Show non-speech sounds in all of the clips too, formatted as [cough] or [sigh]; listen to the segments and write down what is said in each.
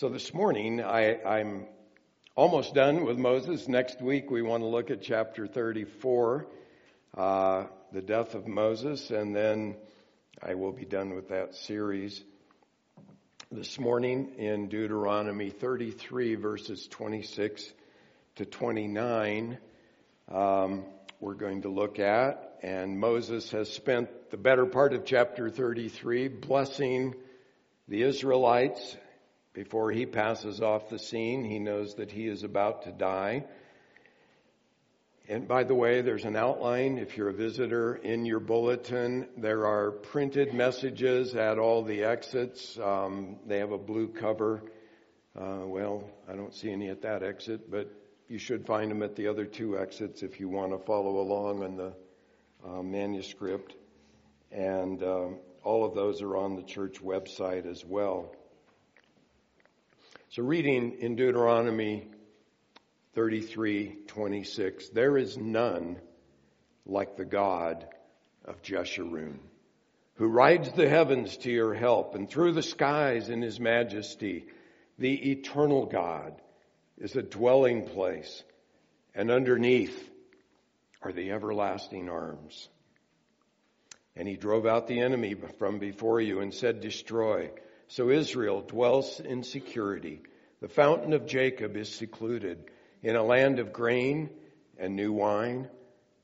So this morning, I, I'm almost done with Moses. Next week, we want to look at chapter 34, uh, the death of Moses, and then I will be done with that series. This morning in Deuteronomy 33, verses 26 to 29, um, we're going to look at, and Moses has spent the better part of chapter 33 blessing the Israelites before he passes off the scene, he knows that he is about to die. And by the way, there's an outline if you're a visitor in your bulletin. There are printed messages at all the exits. Um, they have a blue cover. Uh, well, I don't see any at that exit, but you should find them at the other two exits if you want to follow along on the uh, manuscript. And um, all of those are on the church website as well. So reading in Deuteronomy 33:26, there is none like the God of Jeshurun, who rides the heavens to your help and through the skies in his majesty. The eternal God is a dwelling place, and underneath are the everlasting arms. And he drove out the enemy from before you and said, Destroy. So Israel dwells in security. The fountain of Jacob is secluded in a land of grain and new wine.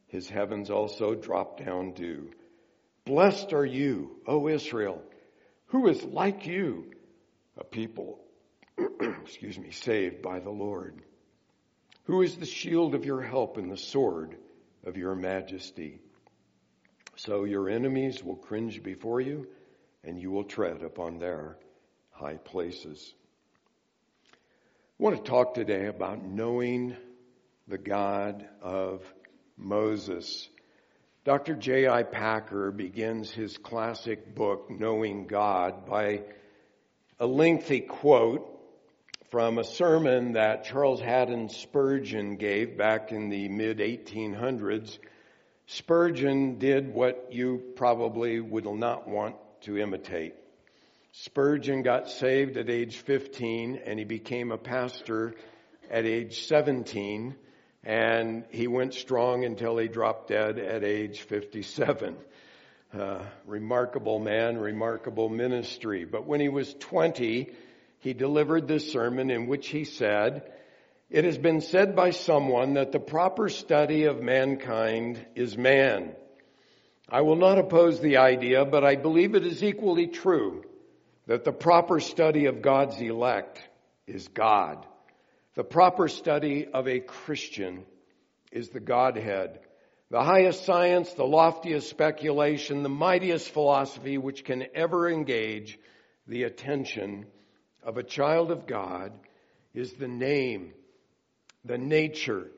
His heavens also drop down dew. Blessed are you, O Israel, who is like you, a people, [clears throat] excuse me, saved by the Lord. Who is the shield of your help and the sword of your majesty? So your enemies will cringe before you and you will tread upon their high places. I want to talk today about knowing the God of Moses. Dr. J.I. Packer begins his classic book, Knowing God, by a lengthy quote from a sermon that Charles Haddon Spurgeon gave back in the mid 1800s. Spurgeon did what you probably would not want to imitate. Spurgeon got saved at age 15 and he became a pastor at age 17 and he went strong until he dropped dead at age 57. Uh, remarkable man, remarkable ministry. But when he was 20, he delivered this sermon in which he said, It has been said by someone that the proper study of mankind is man. I will not oppose the idea, but I believe it is equally true that the proper study of God's elect is God. The proper study of a Christian is the Godhead. The highest science, the loftiest speculation, the mightiest philosophy which can ever engage the attention of a child of God is the name, the nature,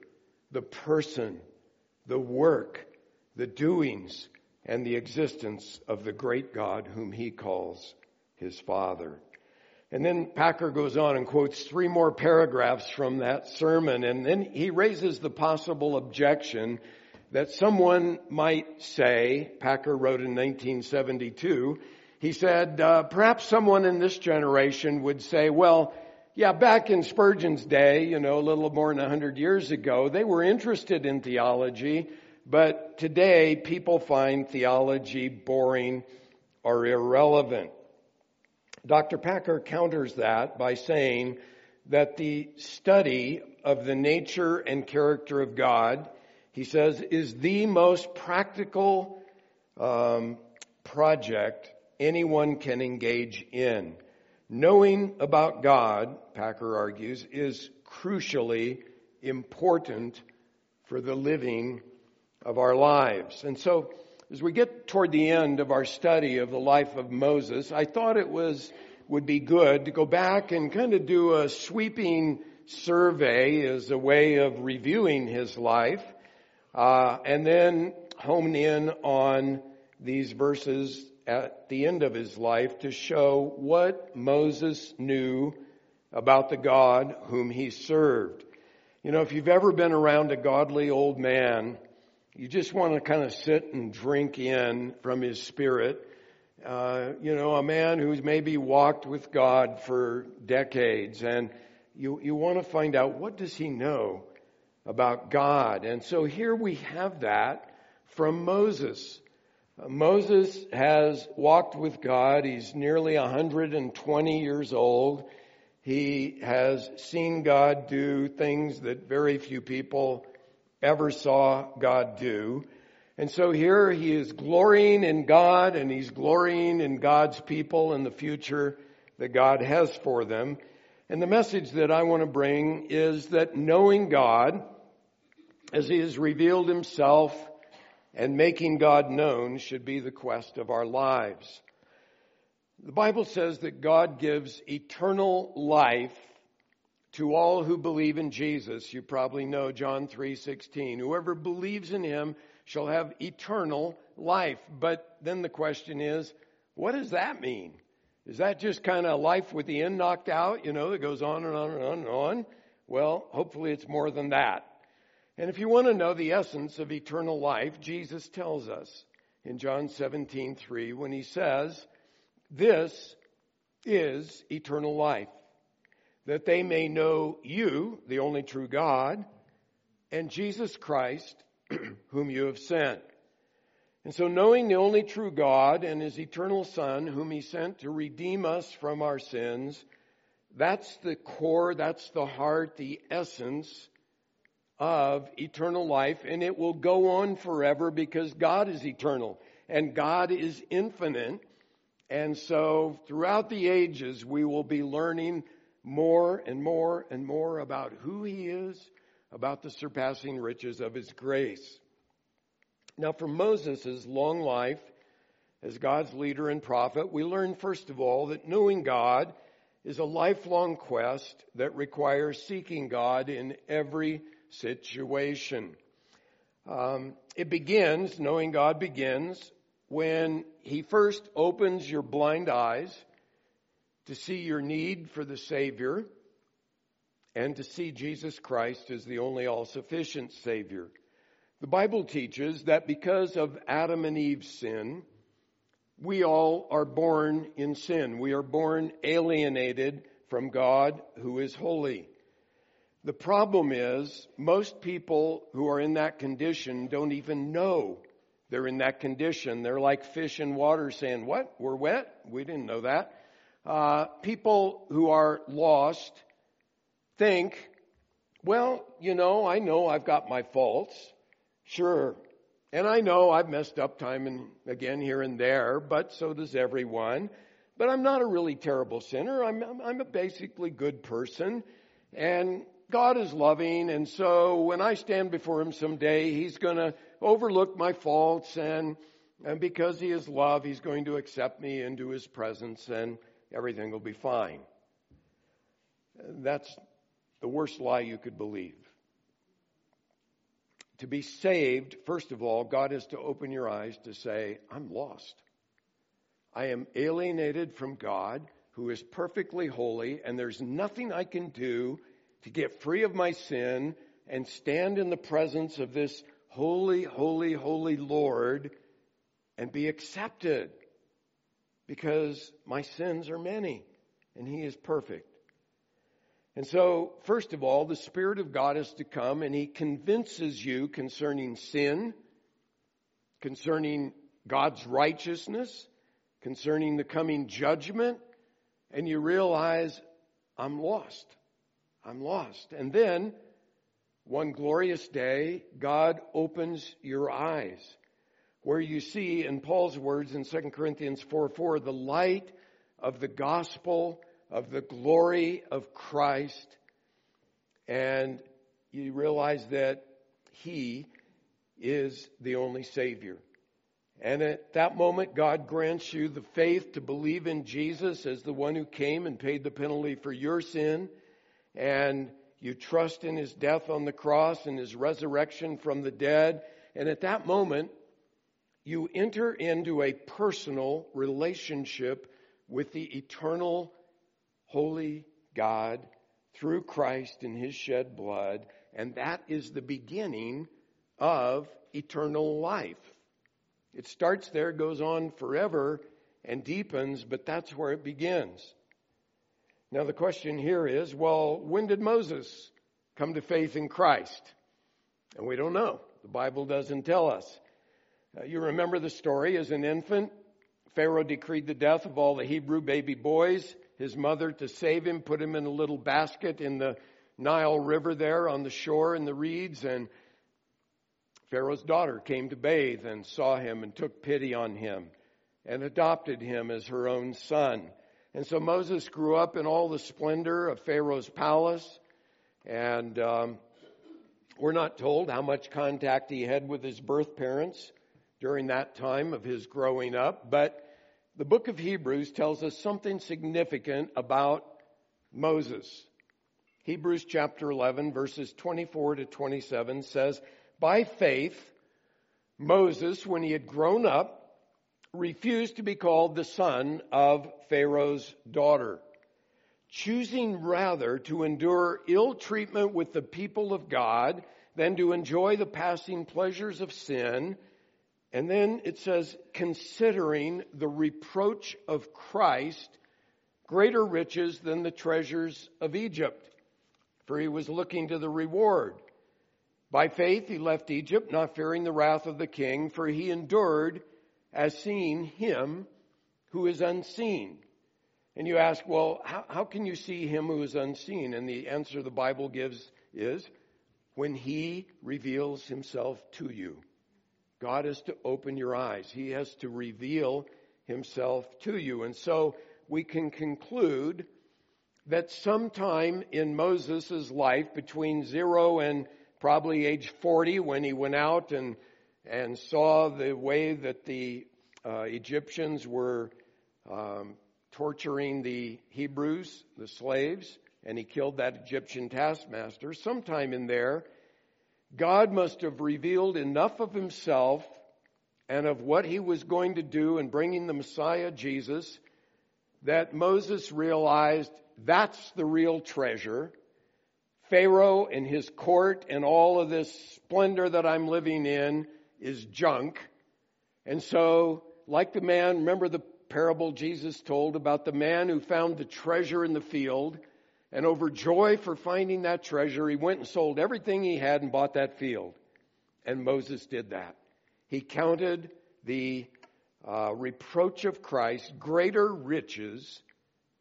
the person, the work, the doings, and the existence of the great God whom he calls his father. And then Packer goes on and quotes three more paragraphs from that sermon, and then he raises the possible objection that someone might say, Packer wrote in 1972, he said, uh, perhaps someone in this generation would say, well, yeah, back in Spurgeon's day, you know, a little more than a hundred years ago, they were interested in theology, but today people find theology boring or irrelevant. Dr. Packer counters that by saying that the study of the nature and character of God, he says, is the most practical um, project anyone can engage in. Knowing about God, Packer argues, is crucially important for the living of our lives. And so, as we get toward the end of our study of the life of Moses, I thought it was, would be good to go back and kind of do a sweeping survey as a way of reviewing his life, uh, and then hone in on these verses at the end of his life to show what Moses knew about the God whom he served. You know, if you've ever been around a godly old man, you just want to kind of sit and drink in from his spirit Uh, you know, a man who's maybe walked with God for decades and you, you want to find out what does he know about God. And so here we have that from Moses. Uh, Moses has walked with God. He's nearly 120 years old. He has seen God do things that very few people ever saw God do. And so here he is glorying in God and he's glorying in God's people and the future that God has for them. And the message that I want to bring is that knowing God as he has revealed himself and making God known should be the quest of our lives. The Bible says that God gives eternal life to all who believe in Jesus. You probably know John 3:16. Whoever believes in him shall have eternal life. But then the question is, what does that mean? Is that just kind of life with the end knocked out, you know, that goes on and on and on and on? Well, hopefully it's more than that. And if you want to know the essence of eternal life, Jesus tells us in John 17:3 when he says, "This is eternal life, that they may know you, the only true God, and Jesus Christ, [clears throat] whom you have sent. And so knowing the only true God and his eternal Son, whom he sent to redeem us from our sins, that's the core, that's the heart, the essence of eternal life, and it will go on forever because God is eternal and God is infinite. And so throughout the ages, we will be learning more and more and more about who he is about the surpassing riches of his grace. Now, from Moses' long life as God's leader and prophet, we learn first of all that knowing God is a lifelong quest that requires seeking God in every situation. Um, it begins, knowing God begins, when He first opens your blind eyes to see your need for the Savior and to see Jesus Christ as the only all sufficient Savior. The Bible teaches that because of Adam and Eve's sin, we all are born in sin. We are born alienated from God who is holy. The problem is most people who are in that condition don't even know they're in that condition. They're like fish in water saying, what? We're wet? We didn't know that. Uh, people who are lost think, well, you know, I know I've got my faults. Sure. And I know I've messed up time and again here and there, but so does everyone. But I'm not a really terrible sinner. I'm, I'm a basically good person. And God is loving. And so when I stand before Him someday, He's going to overlook my faults. And, and because He is love, He's going to accept me into His presence and everything will be fine. That's the worst lie you could believe. To be saved, first of all, God is to open your eyes to say, I'm lost. I am alienated from God, who is perfectly holy, and there's nothing I can do to get free of my sin and stand in the presence of this holy, holy, holy Lord and be accepted because my sins are many and He is perfect. And so, first of all, the Spirit of God is to come and He convinces you concerning sin, concerning God's righteousness, concerning the coming judgment, and you realize, I'm lost. I'm lost. And then, one glorious day, God opens your eyes, where you see, in Paul's words in 2 Corinthians 4 4, the light of the gospel of the glory of Christ, and you realize that He is the only Savior. And at that moment, God grants you the faith to believe in Jesus as the one who came and paid the penalty for your sin. And you trust in his death on the cross and his resurrection from the dead. And at that moment, you enter into a personal relationship with the eternal holy God through Christ and his shed blood, and that is the beginning of eternal life. It starts there, goes on forever, and deepens, but that's where it begins. Now the question here is, well, when did Moses come to faith in Christ? And we don't know. The Bible doesn't tell us. Uh, you remember the story as an infant. Pharaoh decreed the death of all the Hebrew baby boys. His mother, to save him, put him in a little basket in the Nile River there on the shore in the reeds. And Pharaoh's daughter came to bathe and saw him and took pity on him and adopted him as her own son. And so Moses grew up in all the splendor of Pharaoh's palace. And um, we're not told how much contact he had with his birth parents during that time of his growing up, but the book of Hebrews tells us something significant about Moses. Hebrews chapter 11 verses 24 to 27 says, by faith, Moses, when he had grown up, refused to be called the son of Pharaoh's daughter, choosing rather to endure ill treatment with the people of God than to enjoy the passing pleasures of sin. And then it says, considering the reproach of Christ greater riches than the treasures of Egypt, for he was looking to the reward. By faith he left Egypt, not fearing the wrath of the king, for he endured as seeing him who is unseen. And you ask, well, how, how, can you see him who is unseen? And the answer the Bible gives is when he reveals himself to you. God has to open your eyes. He has to reveal himself to you. And so we can conclude that sometime in Moses' life between zero and probably age 40 when he went out and, and saw the way that the uh, Egyptians were um, torturing the Hebrews, the slaves, and he killed that Egyptian taskmaster. Sometime in there, God must have revealed enough of himself and of what he was going to do in bringing the Messiah, Jesus, that Moses realized that's the real treasure. Pharaoh and his court and all of this splendor that I'm living in is junk. And so, like the man, remember the parable Jesus told about the man who found the treasure in the field and overjoyed for finding that treasure, he went and sold everything he had and bought that field. And Moses did that. He counted the uh, reproach of Christ greater riches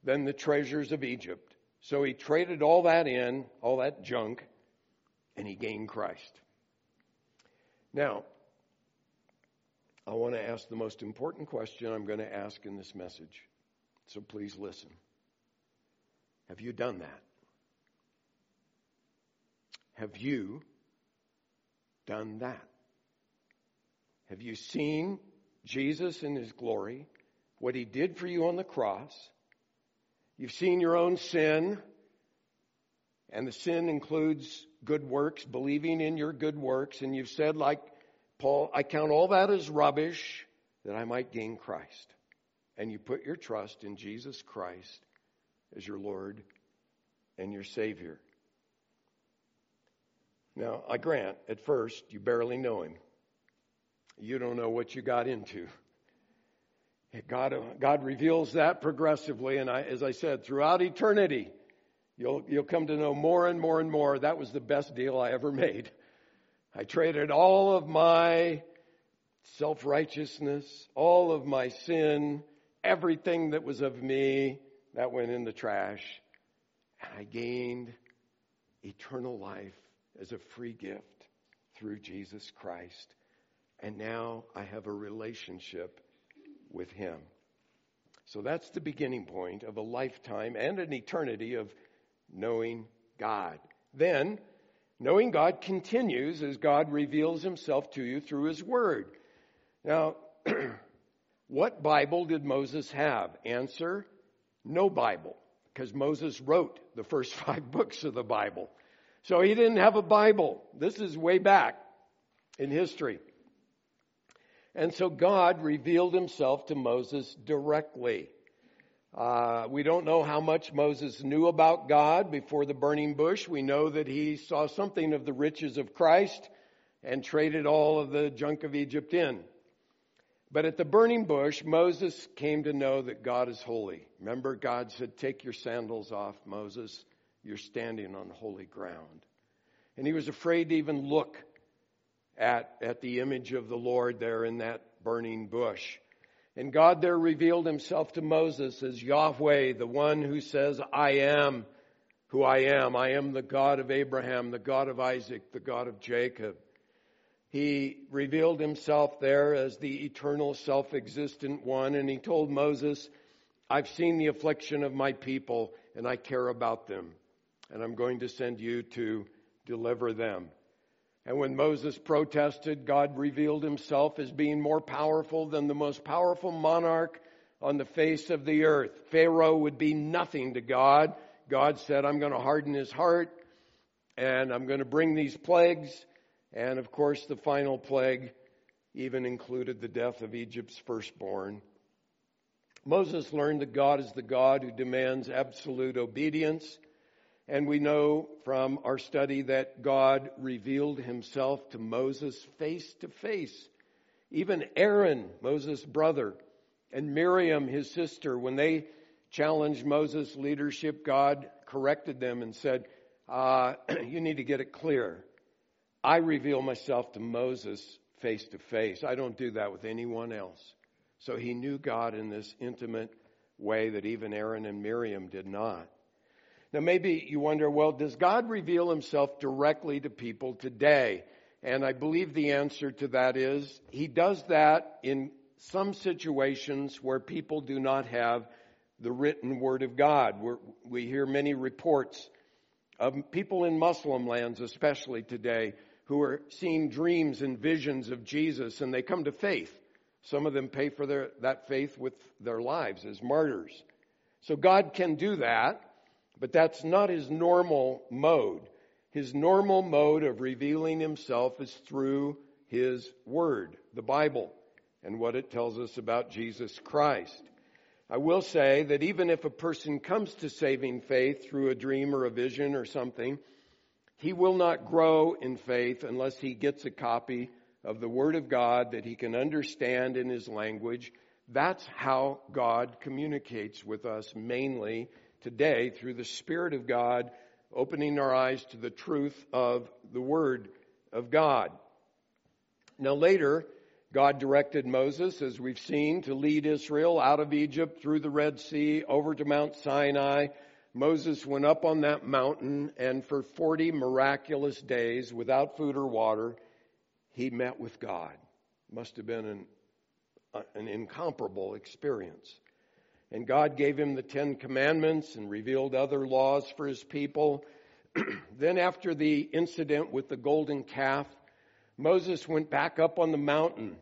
than the treasures of Egypt. So he traded all that in, all that junk, and he gained Christ. Now, I want to ask the most important question I'm going to ask in this message. So please listen. Have you done that? Have you done that? Have you seen Jesus in his glory, what he did for you on the cross? You've seen your own sin, and the sin includes good works, believing in your good works, and you've said, like Paul, I count all that as rubbish that I might gain Christ. And you put your trust in Jesus Christ as your Lord and your Savior. Now, I grant, at first, you barely know Him. You don't know what you got into. God, God reveals that progressively, and I, as I said, throughout eternity, you'll, you'll come to know more and more and more. That was the best deal I ever made. I traded all of my self righteousness, all of my sin, everything that was of me, that went in the trash, and I gained eternal life as a free gift through Jesus Christ. And now I have a relationship with Him. So that's the beginning point of a lifetime and an eternity of knowing God. Then, knowing God continues as God reveals Himself to you through His Word. Now, [clears throat] what Bible did Moses have? Answer, no Bible, because Moses wrote the first [laughs] five books of the Bible. So he didn't have a Bible. This is way back in history. And so God revealed himself to Moses directly. Uh, we don't know how much Moses knew about God before the burning bush. We know that he saw something of the riches of Christ and traded all of the junk of Egypt in. But at the burning bush, Moses came to know that God is holy. Remember, God said, Take your sandals off, Moses. You're standing on holy ground. And he was afraid to even look at, at the image of the Lord there in that burning bush. And God there revealed himself to Moses as Yahweh, the one who says, I am who I am. I am the God of Abraham, the God of Isaac, the God of Jacob. He revealed himself there as the eternal self-existent one and he told Moses, I've seen the affliction of my people and I care about them and I'm going to send you to deliver them. And when Moses protested, God revealed himself as being more powerful than the most powerful monarch on the face of the earth. Pharaoh would be nothing to God. God said, I'm going to harden his heart and I'm going to bring these plagues. And of course, the final plague even included the death of Egypt's firstborn. Moses learned that God is the God who demands absolute obedience and we know from our study that God revealed himself to Moses face to face. Even Aaron, Moses' brother, and Miriam, his sister, when they challenged Moses' leadership, God corrected them and said, uh, [clears throat] You need to get it clear. I reveal myself to Moses face to face. I don't do that with anyone else. So he knew God in this intimate way that even Aaron and Miriam did not. Now, maybe you wonder, well, does God reveal himself directly to people today? And I believe the answer to that is he does that in some situations where people do not have the written word of God. We're, we hear many reports of people in Muslim lands, especially today, who are seeing dreams and visions of Jesus and they come to faith. Some of them pay for their, that faith with their lives as martyrs. So God can do that. But that's not his normal mode. His normal mode of revealing himself is through his word, the Bible, and what it tells us about Jesus Christ. I will say that even if a person comes to saving faith through a dream or a vision or something, he will not grow in faith unless he gets a copy of the Word of God that he can understand in his language. That's how God communicates with us mainly today through the Spirit of God, opening our eyes to the truth of the Word of God. Now later, God directed Moses, as we've seen, to lead Israel out of Egypt through the Red Sea over to Mount Sinai. Moses went up on that mountain and for 40 miraculous days without food or water, he met with God. Must have been an, uh, an incomparable experience. And God gave him the Ten Commandments and revealed other laws for his people. [clears throat] then, after the incident with the golden calf, Moses went back up on the mountain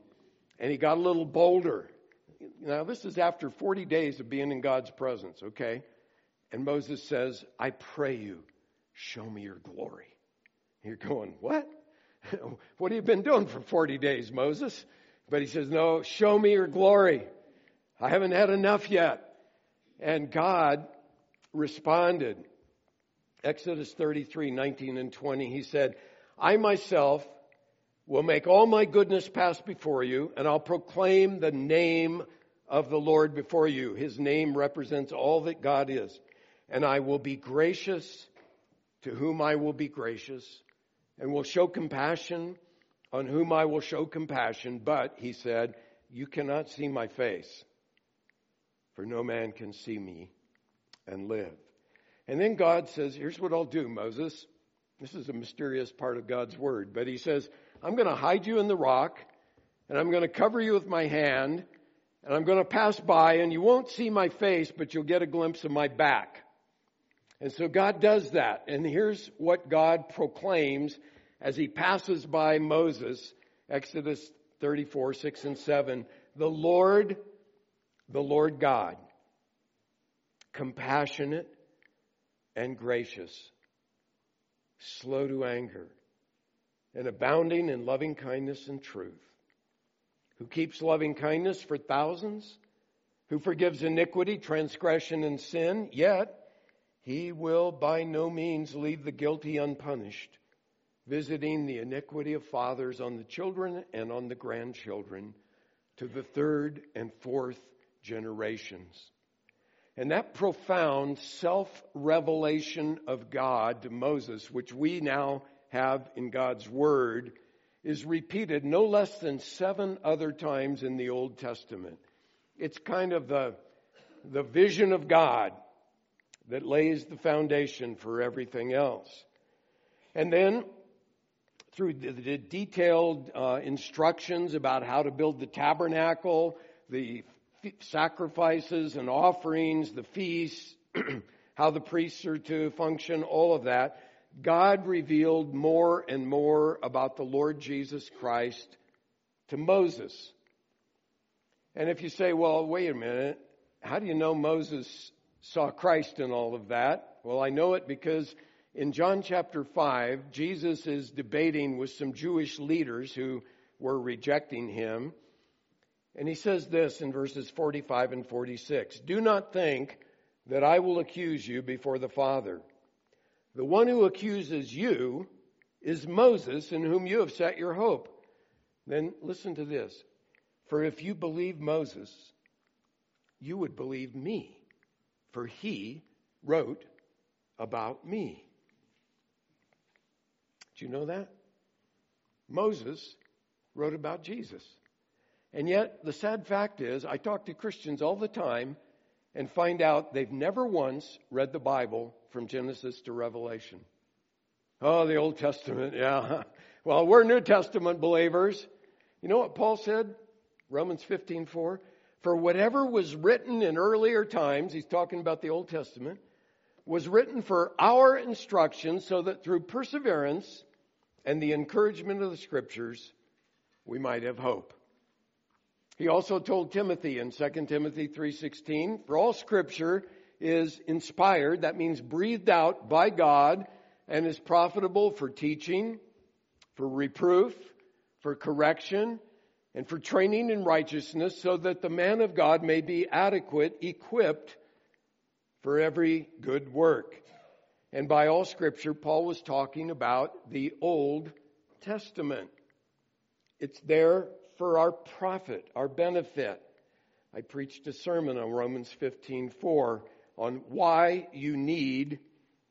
and he got a little bolder. Now, this is after 40 days of being in God's presence, okay? And Moses says, I pray you, show me your glory. You're going, what? [laughs] what have you been doing for 40 days, Moses? But he says, no, show me your glory. I haven't had enough yet. And God responded. Exodus 33, 19 and 20, he said, I myself will make all my goodness pass before you, and I'll proclaim the name of the Lord before you. His name represents all that God is. And I will be gracious to whom I will be gracious, and will show compassion on whom I will show compassion. But, he said, you cannot see my face for no man can see me and live. And then God says, here's what I'll do, Moses. This is a mysterious part of God's word, but he says, I'm going to hide you in the rock and I'm going to cover you with my hand and I'm going to pass by and you won't see my face, but you'll get a glimpse of my back. And so God does that. And here's what God proclaims as he passes by Moses, Exodus 34, 6 and 7. The Lord the Lord God, compassionate and gracious, slow to anger, and abounding in loving kindness and truth, who keeps loving kindness for thousands, who forgives iniquity, transgression, and sin, yet he will by no means leave the guilty unpunished, visiting the iniquity of fathers on the children and on the grandchildren to the third and fourth generations. And that profound self revelation of God to Moses, which we now have in God's Word, is repeated no less than seven other times in the Old Testament. It's kind of the, the vision of God that lays the foundation for everything else. And then, through the, detailed uh, instructions about how to build the tabernacle, the sacrifices and offerings, the feasts, [clears throat] how the priests are to function, all of that, God revealed more and more about the Lord Jesus Christ to Moses. And if you say, well, wait a minute, how do you know Moses saw Christ in all of that? Well, I know it because in John chapter 5, Jesus is debating with some Jewish leaders who were rejecting him. And he says this in verses 45 and 46 Do not think that I will accuse you before the Father. The one who accuses you is Moses, in whom you have set your hope. Then listen to this. For if you believe Moses, you would believe me, for he wrote about me. Do you know that? Moses wrote about Jesus. And yet, the sad fact is, I talk to Christians all the time and find out they've never once read the Bible from Genesis to Revelation. Oh, the Old Testament, [laughs] yeah. Well, we're New Testament believers. You know what Paul said? Romans 15:4. For whatever was written in earlier times, he's talking about the Old Testament, was written for our instruction so that through perseverance and the encouragement of the scriptures, we might have hope. He also told Timothy in 2 Timothy 3:16, "For all scripture is inspired, that means breathed out by God and is profitable for teaching, for reproof, for correction, and for training in righteousness, so that the man of God may be adequate, equipped for every good work." And by all scripture, Paul was talking about the Old Testament. It's there for our profit, our benefit. I preached a sermon on Romans 15:4 on why you need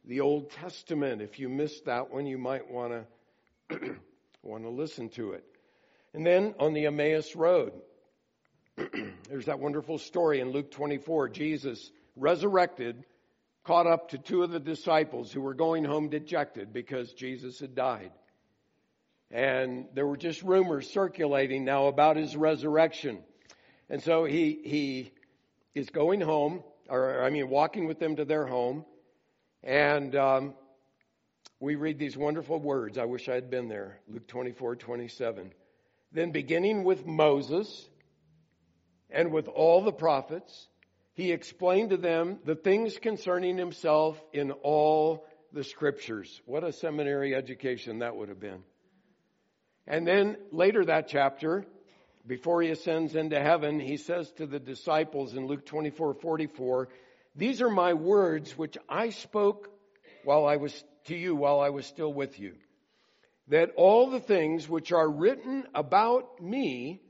the Old Testament. If you missed that one, you might want to want to listen to it. And then on the Emmaus Road, [clears throat] there's that wonderful story in Luke 24. Jesus resurrected, caught up to two of the disciples who were going home dejected because Jesus had died. And there were just rumors circulating now about his resurrection. And so he, he is going home, or I mean, walking with them to their home. And um, we read these wonderful words. I wish I had been there. Luke 24, 27. Then beginning with Moses and with all the prophets, he explained to them the things concerning himself in all the scriptures. What a seminary education that would have been. And then later that chapter, before he ascends into heaven, he says to the disciples in Luke 24, 44, these are my words which I spoke while I was to you while I was still with you. That all the things which are written about me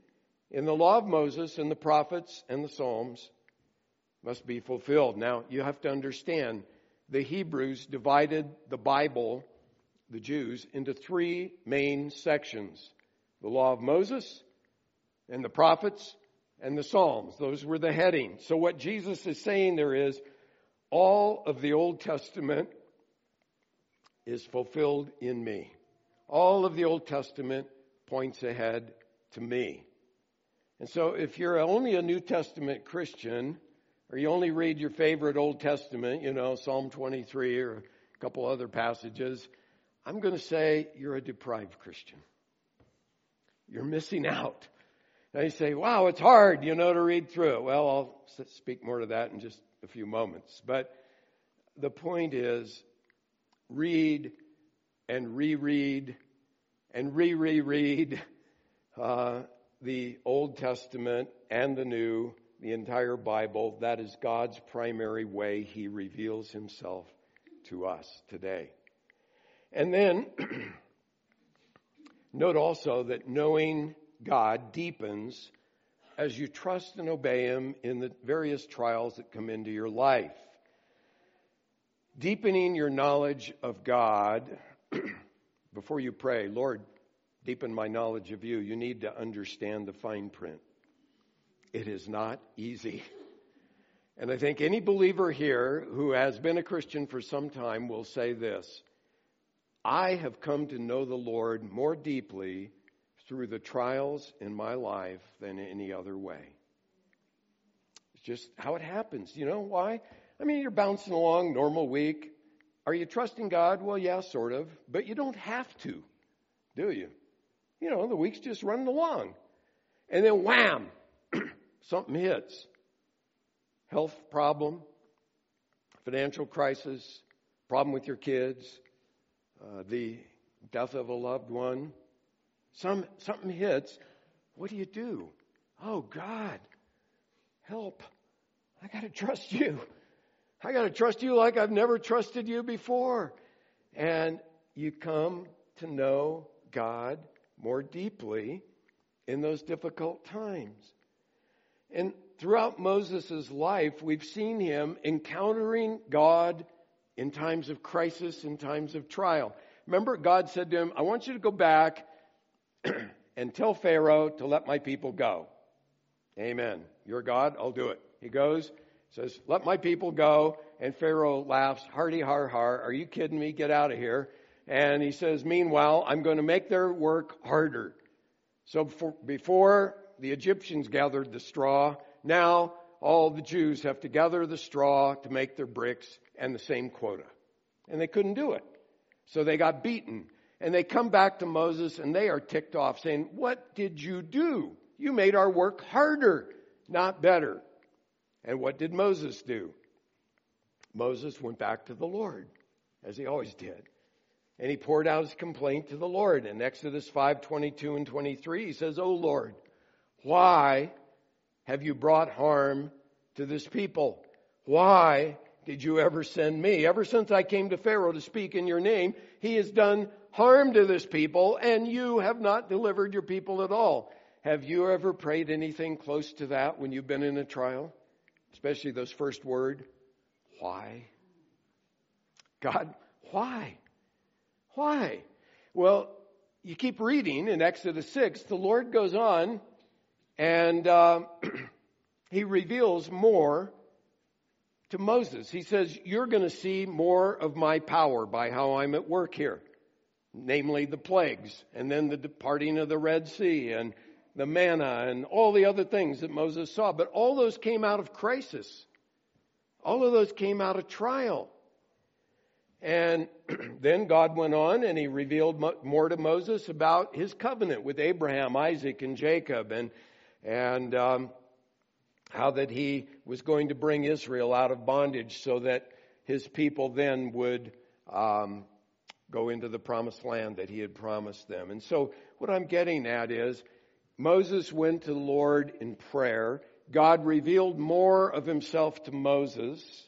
in the law of Moses and the prophets and the Psalms must be fulfilled. Now, you have to understand the Hebrews divided the Bible the Jews into three main sections the law of Moses, and the prophets, and the Psalms. Those were the headings. So, what Jesus is saying there is all of the Old Testament is fulfilled in me. All of the Old Testament points ahead to me. And so, if you're only a New Testament Christian, or you only read your favorite Old Testament, you know, Psalm 23 or a couple other passages, I'm going to say you're a deprived Christian. You're missing out. Now you say, wow, it's hard, you know, to read through it. Well, I'll speak more to that in just a few moments. But the point is, read and reread and re-reread uh, the Old Testament and the New, the entire Bible. That is God's primary way He reveals Himself to us today. And then [clears throat] note also that knowing God deepens as you trust and obey Him in the various trials that come into your life. Deepening your knowledge of God [clears throat] before you pray, Lord, deepen my knowledge of you, you need to understand the fine print. It is not easy. [laughs] And I think any believer here who has been a Christian for some time will say this I have come to know the Lord more deeply through the trials in my life than any other way. It's just how it happens. You know why? I mean, you're bouncing along, normal week. Are you trusting God? Well, yeah, sort of. But you don't have to, do you? You know, the week's just running along. And then wham, [clears throat] something hits. Health problem, financial crisis, problem with your kids, uh, the death of a loved one, some, something hits. What do you do? Oh, God, help. I got to trust you. I got to trust you like I've never trusted you before. And you come to know God more deeply in those difficult times. And throughout Moses' life, we've seen him encountering God in times of crisis, in times of trial. Remember, God said to him, I want you to go back [clears throat] and tell Pharaoh to let my people go. Amen. You're God, I'll do it. He goes, says, Let my people go. And Pharaoh laughs, Hardy har har, are you kidding me? Get out of here. And he says, Meanwhile, I'm going to make their work harder. So before the Egyptians gathered the straw, now all the Jews have to gather the straw to make their bricks and the same quota. And they couldn't do it. So they got beaten. And they come back to Moses and they are ticked off, saying, What did you do? You made our work harder, not better. And what did Moses do? Moses went back to the Lord, as he always did. And he poured out his complaint to the Lord. In Exodus 5 22 and 23, he says, Oh Lord, why have you brought harm to this people? Why did you ever send me? Ever since I came to Pharaoh to speak in your name, he has done harm to this people, and you have not delivered your people at all. Have you ever prayed anything close to that when you've been in a trial? Especially those first word, why? God, why? Why? Well, you keep reading in Exodus 6, the Lord goes on and uh, [clears throat] he reveals more to Moses. He says, You're going to see more of my power by how I'm at work here namely the plagues, and then the departing of the Red Sea, and the manna, and all the other things that Moses saw. But all those came out of crisis. All of those came out of trial. And [clears throat] then God went on and he revealed more to Moses about his covenant with Abraham, Isaac, and Jacob, and, and um, how that he was going to bring Israel out of bondage so that his people then would um, go into the promised land that he had promised them. And so what I'm getting at is Moses went to the Lord in prayer. God revealed more of himself to Moses,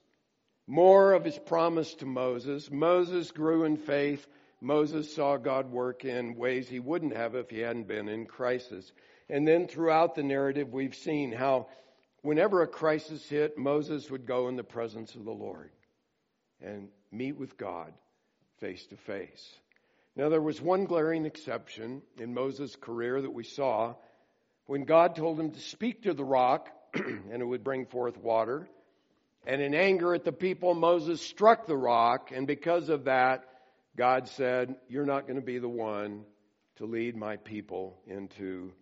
more of his promise to Moses. Moses grew in faith. Moses saw God work in ways he wouldn't have if he hadn't been in crisis. And then throughout the narrative, we've seen how whenever a crisis hit, Moses would go in the presence of the Lord and meet with God face to face. Now, there was one glaring exception in Moses' career that we saw when God told him to speak to the rock [clears throat] and it would bring forth water. And in anger at the people, Moses struck the rock, and because of that, God said, You're not going to be the one to lead my people into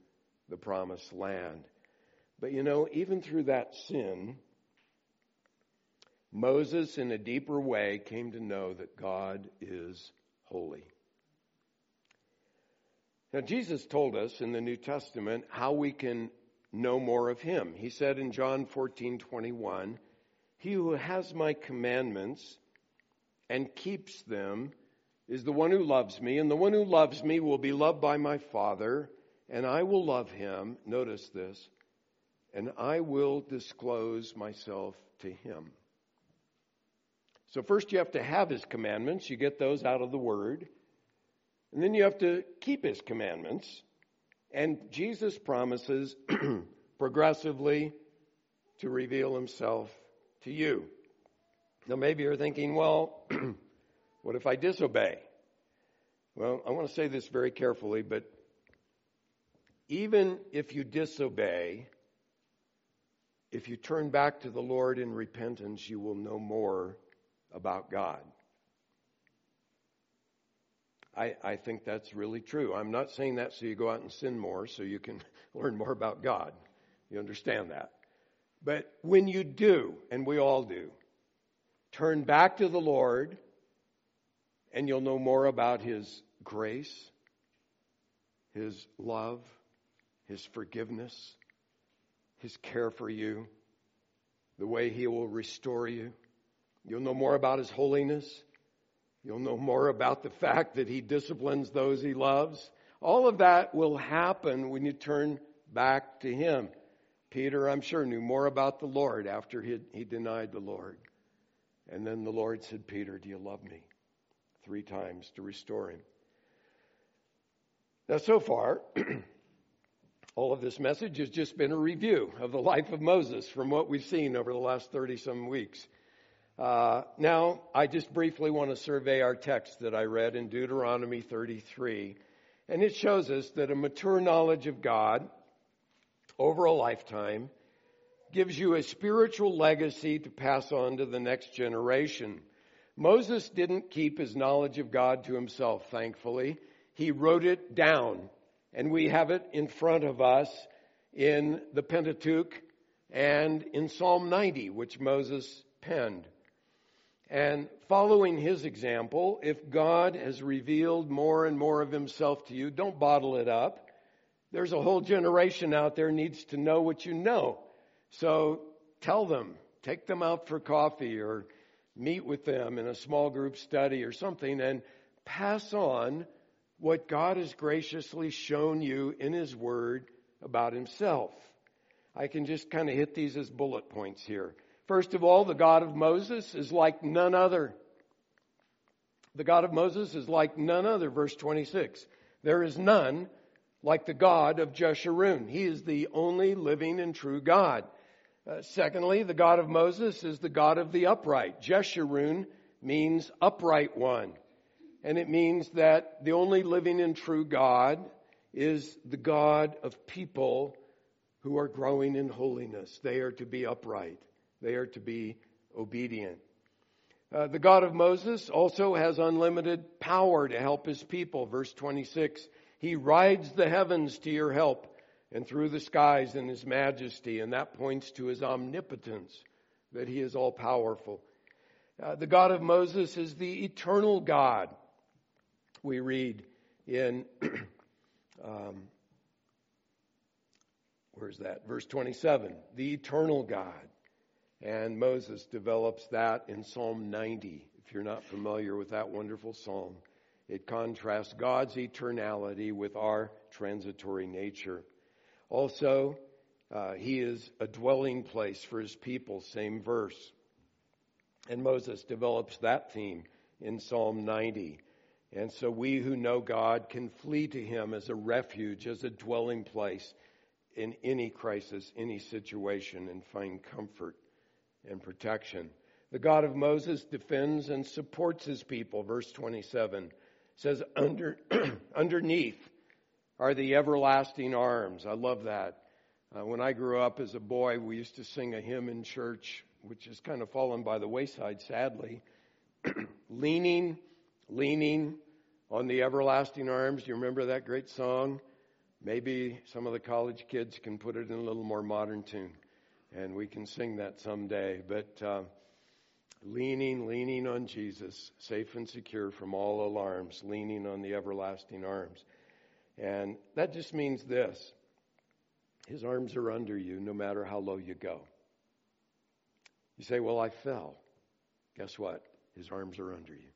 the promised land. But you know, even through that sin, Moses, in a deeper way, came to know that God is holy. Now, Jesus told us in the New Testament how we can know more of him. He said in John 14 21, He who has my commandments and keeps them is the one who loves me, and the one who loves me will be loved by my Father, and I will love him. Notice this, and I will disclose myself to him. So, first you have to have his commandments. You get those out of the word. And then you have to keep his commandments. And Jesus promises [clears throat] progressively to reveal himself to you. Now, maybe you're thinking, well, [clears throat] what if I disobey? Well, I want to say this very carefully, but even if you disobey, if you turn back to the Lord in repentance, you will know more about God. I, I think that's really true. I'm not saying that so you go out and sin more so you can [laughs] learn more about God. You understand that. But when you do, and we all do, turn back to the Lord, and you'll know more about His grace, His love, His forgiveness, His care for you, the way He will restore you. You'll know more about His holiness. You'll know more about the fact that He disciplines those He loves. All of that will happen when you turn back to Him. Peter, I'm sure, knew more about the Lord after he, he denied the Lord. And then the Lord said, Peter, do you love me? Three times to restore him. Now, so far, [clears throat] all of this message has just been a review of the life of Moses from what we've seen over the last 30 some weeks. Uh, now, I just briefly want to survey our text that I read in Deuteronomy 33. And it shows us that a mature knowledge of God over a lifetime gives you a spiritual legacy to pass on to the next generation. Moses didn't keep his knowledge of God to himself, thankfully. He wrote it down, and we have it in front of us in the Pentateuch and in Psalm 90, which Moses penned. And following his example, if God has revealed more and more of himself to you, don't bottle it up. There's a whole generation out there needs to know what you know. So tell them, take them out for coffee or meet with them in a small group study or something and pass on what God has graciously shown you in His Word about Himself. I can just kind of hit these as bullet points here. First of all, the God of Moses is like none other. The God of Moses is like none other, verse 26. There is none like the God of Jeshurun. He is the only living and true God. Uh, secondly, the God of Moses is the God of the upright. Jeshurun means upright one. And it means that the only living and true God is the God of people who are growing in holiness. They are to be upright. They are to be obedient. Uh, the God of Moses also has unlimited power to help his people. Verse 26 he rides the heavens to your help and through the skies in his majesty, and that points to his omnipotence, that he is all powerful. Uh, the God of Moses is the eternal God. We read in, [clears throat] um, where's that? Verse 27, the eternal God. And Moses develops that in Psalm 90, if you're not familiar with that wonderful psalm. It contrasts God's eternality with our transitory nature. Also, uh, he is a dwelling place for his people, same verse. And Moses develops that theme in Psalm 90. And so we who know God can flee to him as a refuge, as a dwelling place in any crisis, any situation, and find comfort and protection. The God of Moses defends and supports his people, verse 27 says under, [clears throat] underneath are the everlasting arms. I love that. Uh, when I grew up as a boy, we used to sing a hymn in church, which has kind of fallen by the wayside, sadly. [clears throat] leaning, leaning on the everlasting arms. Do you remember that great song? Maybe some of the college kids can put it in a little more modern tune, and we can sing that someday. But uh, leaning, leaning on Jesus, safe and secure from all alarms, leaning on the everlasting arms. And that just means this His arms are under you no matter how low you go. You say, Well, I fell. Guess what? His arms are under you.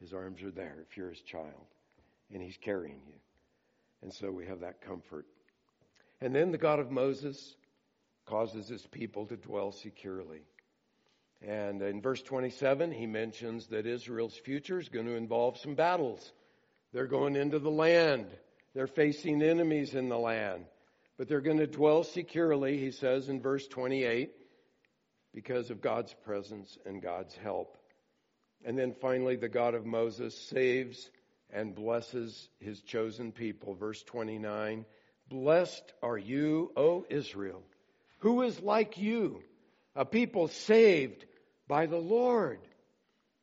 His arms are there if you're His child, and He's carrying you. And so we have that comfort. And then the God of Moses causes His people to dwell securely. And in verse 27, he mentions that Israel's future is going to involve some battles. They're going into the land. They're facing enemies in the land. But they're going to dwell securely, he says in verse 28, because of God's presence and God's help. And then finally, the God of Moses saves and blesses his chosen people. Verse 29 Blessed are you, O Israel, who is like you, a people saved by the Lord,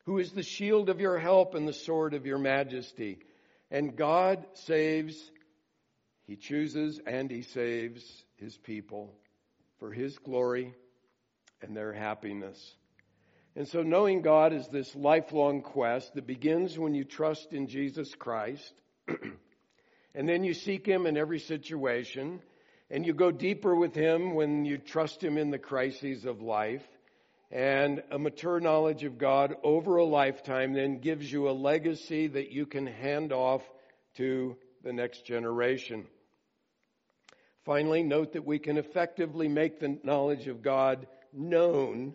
who is the shield of your help and the sword of your majesty. And God saves, He chooses and He saves His people for His glory and their happiness. And so knowing God is this lifelong quest that begins when you trust in Jesus Christ, [clears throat] and then you seek Him in every situation, and you go deeper with Him when you trust Him in the crises of life. And a mature knowledge of God over a lifetime then gives you a legacy that you can hand off to the next generation. Finally, note that we can effectively make the knowledge of God known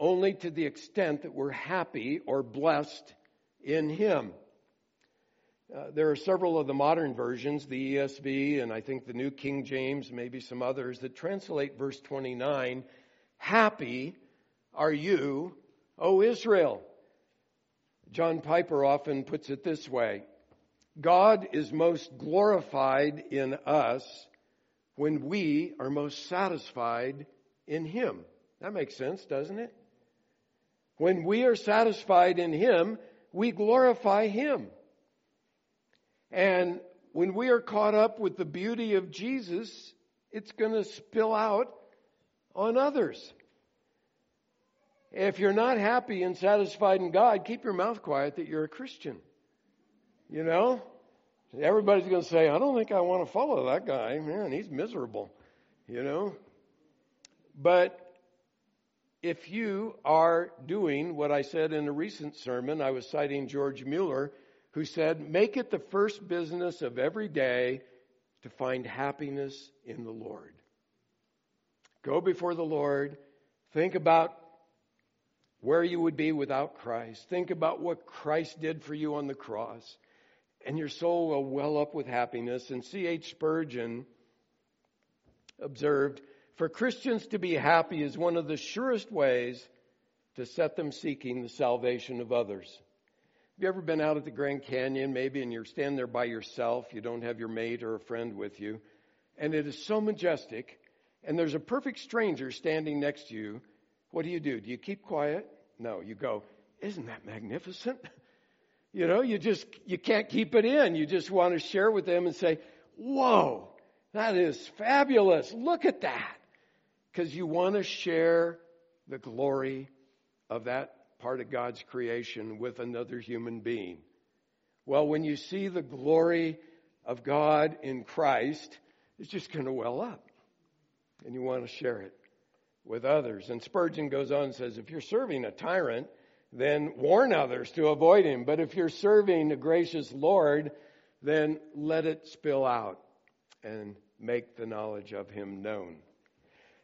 only to the extent that we're happy or blessed in Him. Uh, there are several of the modern versions, the ESV and I think the New King James, maybe some others, that translate verse 29 Happy are you, O Israel. John Piper often puts it this way God is most glorified in us when we are most satisfied in Him. That makes sense, doesn't it? When we are satisfied in Him, we glorify Him. And when we are caught up with the beauty of Jesus, it's going to spill out on others. If you're not happy and satisfied in God, keep your mouth quiet that you're a Christian. You know? Everybody's going to say, I don't think I want to follow that guy. Man, he's miserable. You know? But if you are doing what I said in a recent sermon, I was citing George Mueller, who said, Make it the first business of every day to find happiness in the Lord. Go before the Lord. Think about where you would be without Christ. Think about what Christ did for you on the cross. And your soul will well up with happiness. And C.H. Spurgeon observed for Christians to be happy is one of the surest ways to set them seeking the salvation of others. Have you ever been out at the Grand Canyon, maybe, and you're standing there by yourself, you don't have your mate or a friend with you, and it is so majestic, and there's a perfect stranger standing next to you. What do you do? Do you keep quiet? No, you go, isn't that magnificent? [laughs] You know, you just, you can't keep it in. You just want to share with them and say, whoa, that is fabulous. Look at that because you want to share the glory of that part of God's creation with another human being. Well, when you see the glory of God in Christ, it's just going to well up. And you want to share it with others. And Spurgeon goes on and says, if you're serving a tyrant, then warn others to avoid him. But if you're serving a gracious Lord, then let it spill out and make the knowledge of him known.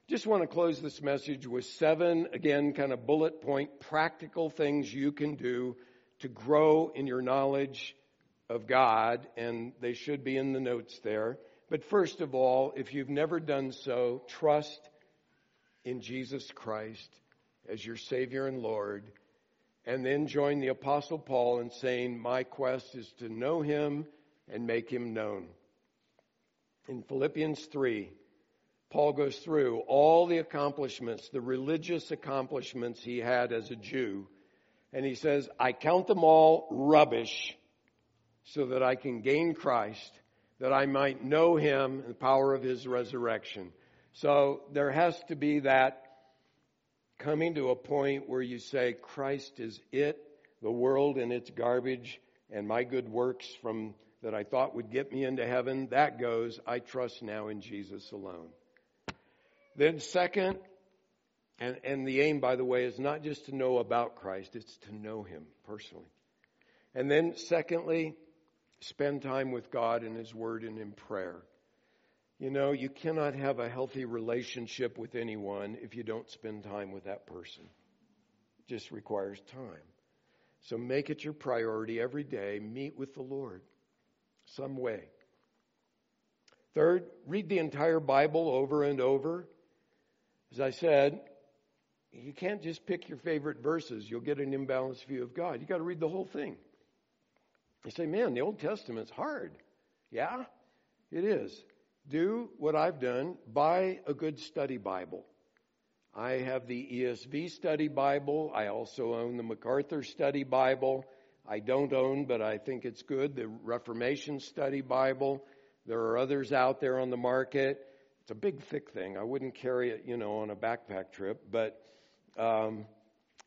Just want to close this message with seven, again, kind of bullet point practical things you can do to grow in your knowledge of God, and they should be in the notes there. But first of all, if you've never done so, trust in Jesus Christ as your Savior and Lord, and then join the Apostle Paul in saying, My quest is to know Him and make Him known. In Philippians 3, Paul goes through all the accomplishments, the religious accomplishments he had as a Jew, and he says, I count them all rubbish so that I can gain Christ, that I might know him and the power of his resurrection. So there has to be that coming to a point where you say, Christ is it, the world and its garbage, and my good works from that I thought would get me into heaven, that goes, I trust now in Jesus alone. Then, second, and, and the aim, by the way, is not just to know about Christ, it's to know Him personally. And then, secondly, spend time with God and His Word and in prayer. You know, you cannot have a healthy relationship with anyone if you don't spend time with that person. It just requires time. So make it your priority every day. Meet with the Lord some way. Third, read the entire Bible over and over. As I said, you can't just pick your favorite verses. You'll get an imbalanced view of God. You've got to read the whole thing. You say, man, the Old Testament's hard. Yeah, it is. Do what I've done. Buy a good study Bible. I have the ESV study Bible. I also own the MacArthur study Bible. I don't own, but I think it's good, the Reformation study Bible. There are others out there on the market. It's a big, thick thing. I wouldn't carry it, you know, on a backpack trip, but um,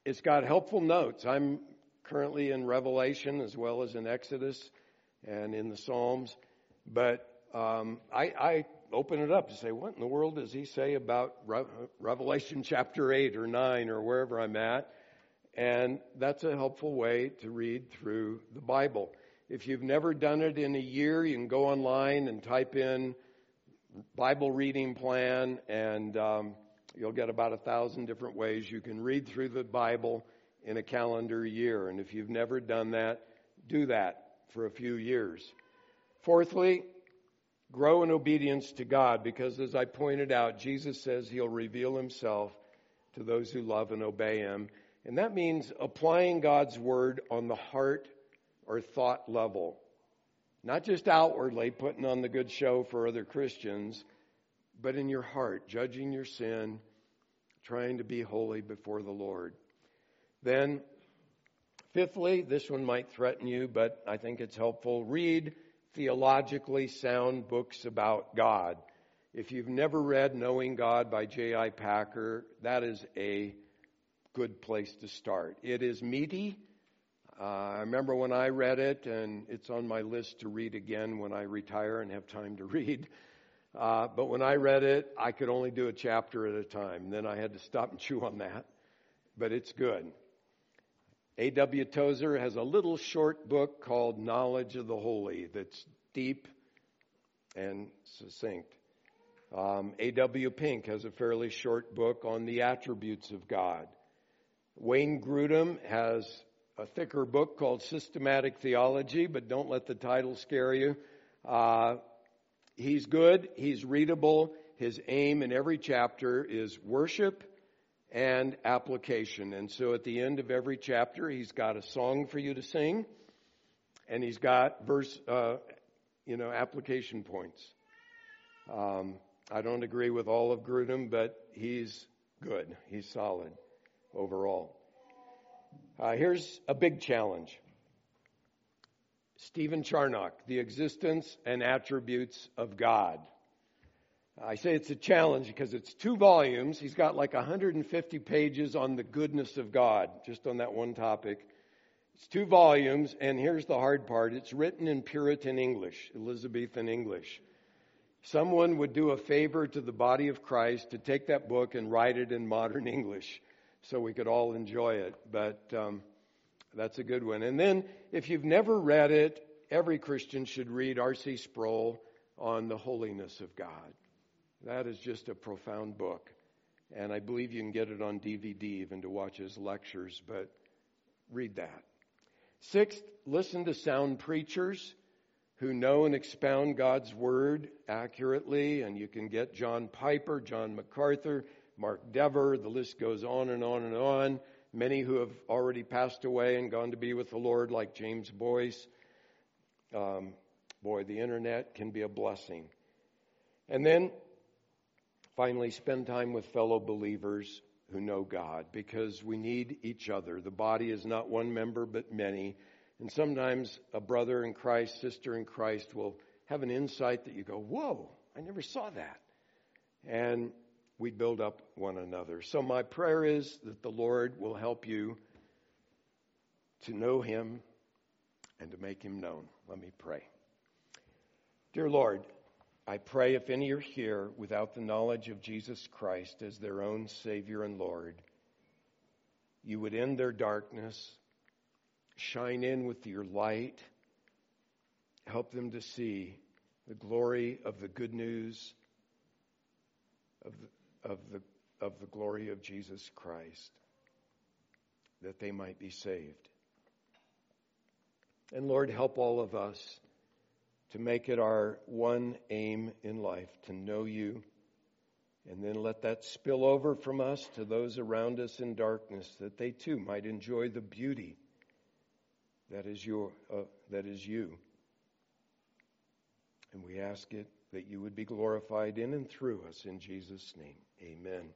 it's got helpful notes. I'm currently in Revelation as well as in Exodus and in the Psalms. But um, I, I, open it up to say, what in the world does he say about Re- Revelation chapter 8 or 9 or wherever I'm at? And that's a helpful way to read through the Bible. If you've never done it in a year, you can go online and type in Bible reading plan, and um, you'll get about a thousand different ways you can read through the Bible in a calendar year. And if you've never done that, do that for a few years. Fourthly, grow in obedience to God because as I pointed out, Jesus says he'll reveal himself to those who love and obey him. And that means applying God's word on the heart or thought level. Not just outwardly putting on the good show for other Christians, but in your heart, judging your sin, trying to be holy before the Lord. Then, fifthly, this one might threaten you, but I think it's helpful. Read theologically sound books about God. If you've never read Knowing God by J.I. Packer, that is a good place to start. It is meaty. Uh, I remember when I read it, and it's on my list to read again when I retire and have time to [laughs] read. Uh, but when I read it, I could only do a chapter at a time. Then I had to stop and [laughs] chew on that. But it's good. A.W. Tozer has a little short book called Knowledge of the Holy that's deep and succinct. Um, A.W. Pink has a fairly short book on the attributes of God. Wayne Grudem has a thicker book called Systematic Theology, but don't let the title scare you. Uh, he's good, he's readable. His aim in every chapter is worship and application. And so at the end of every chapter, he's got a song for you to sing, and he's got verse, uh, you know, application points. Um, I don't agree with all of Grudem, but he's good. He's solid overall. Uh, here's a big challenge. Stephen Charnock, The Existence and Attributes of God. I say it's a challenge because it's two volumes. He's got like 150 pages on the goodness of God, just on that one topic. It's two volumes, and here's the hard part. It's written in Puritan English, Elizabethan English. Someone would do a favor to the body of Christ to take that book and write it in modern [laughs] English so we could all enjoy it. But um, that's a good one. And then, if you've never read it, every Christian should read R.C. Sproul on the holiness of God. That is just a profound book. And I believe you can get it on DVD even to watch his lectures, but read that. Sixth, listen to sound preachers who know and expound God's word accurately. And you can get John Piper, John MacArthur, Mark Dever. The list goes on and on and on. Many who have already passed away and gone to be with the Lord, like James Boice. Um, boy, the internet can be a blessing. And then Finally, spend time with fellow believers who know God because we need each other. The body is not one member but many. And sometimes a brother in Christ, sister in Christ will have an insight that you go, Whoa, I never saw that. And we build up one another. So my prayer is that the Lord will help you to know Him and to make Him known. Let me pray. Dear Lord, I pray if any are here without the knowledge of Jesus Christ as their own Savior and Lord, you would end their darkness, shine in with your light, help them to see the glory of the good news of of the, of the glory of Jesus Christ, that they might be saved. And Lord, help all of us to make it our one aim in life to know you. And then let that spill over from us to those around us in darkness, that they too might enjoy the beauty that is your uh, that is you. And we ask it that you would be glorified in and through us in Jesus' name. Amen.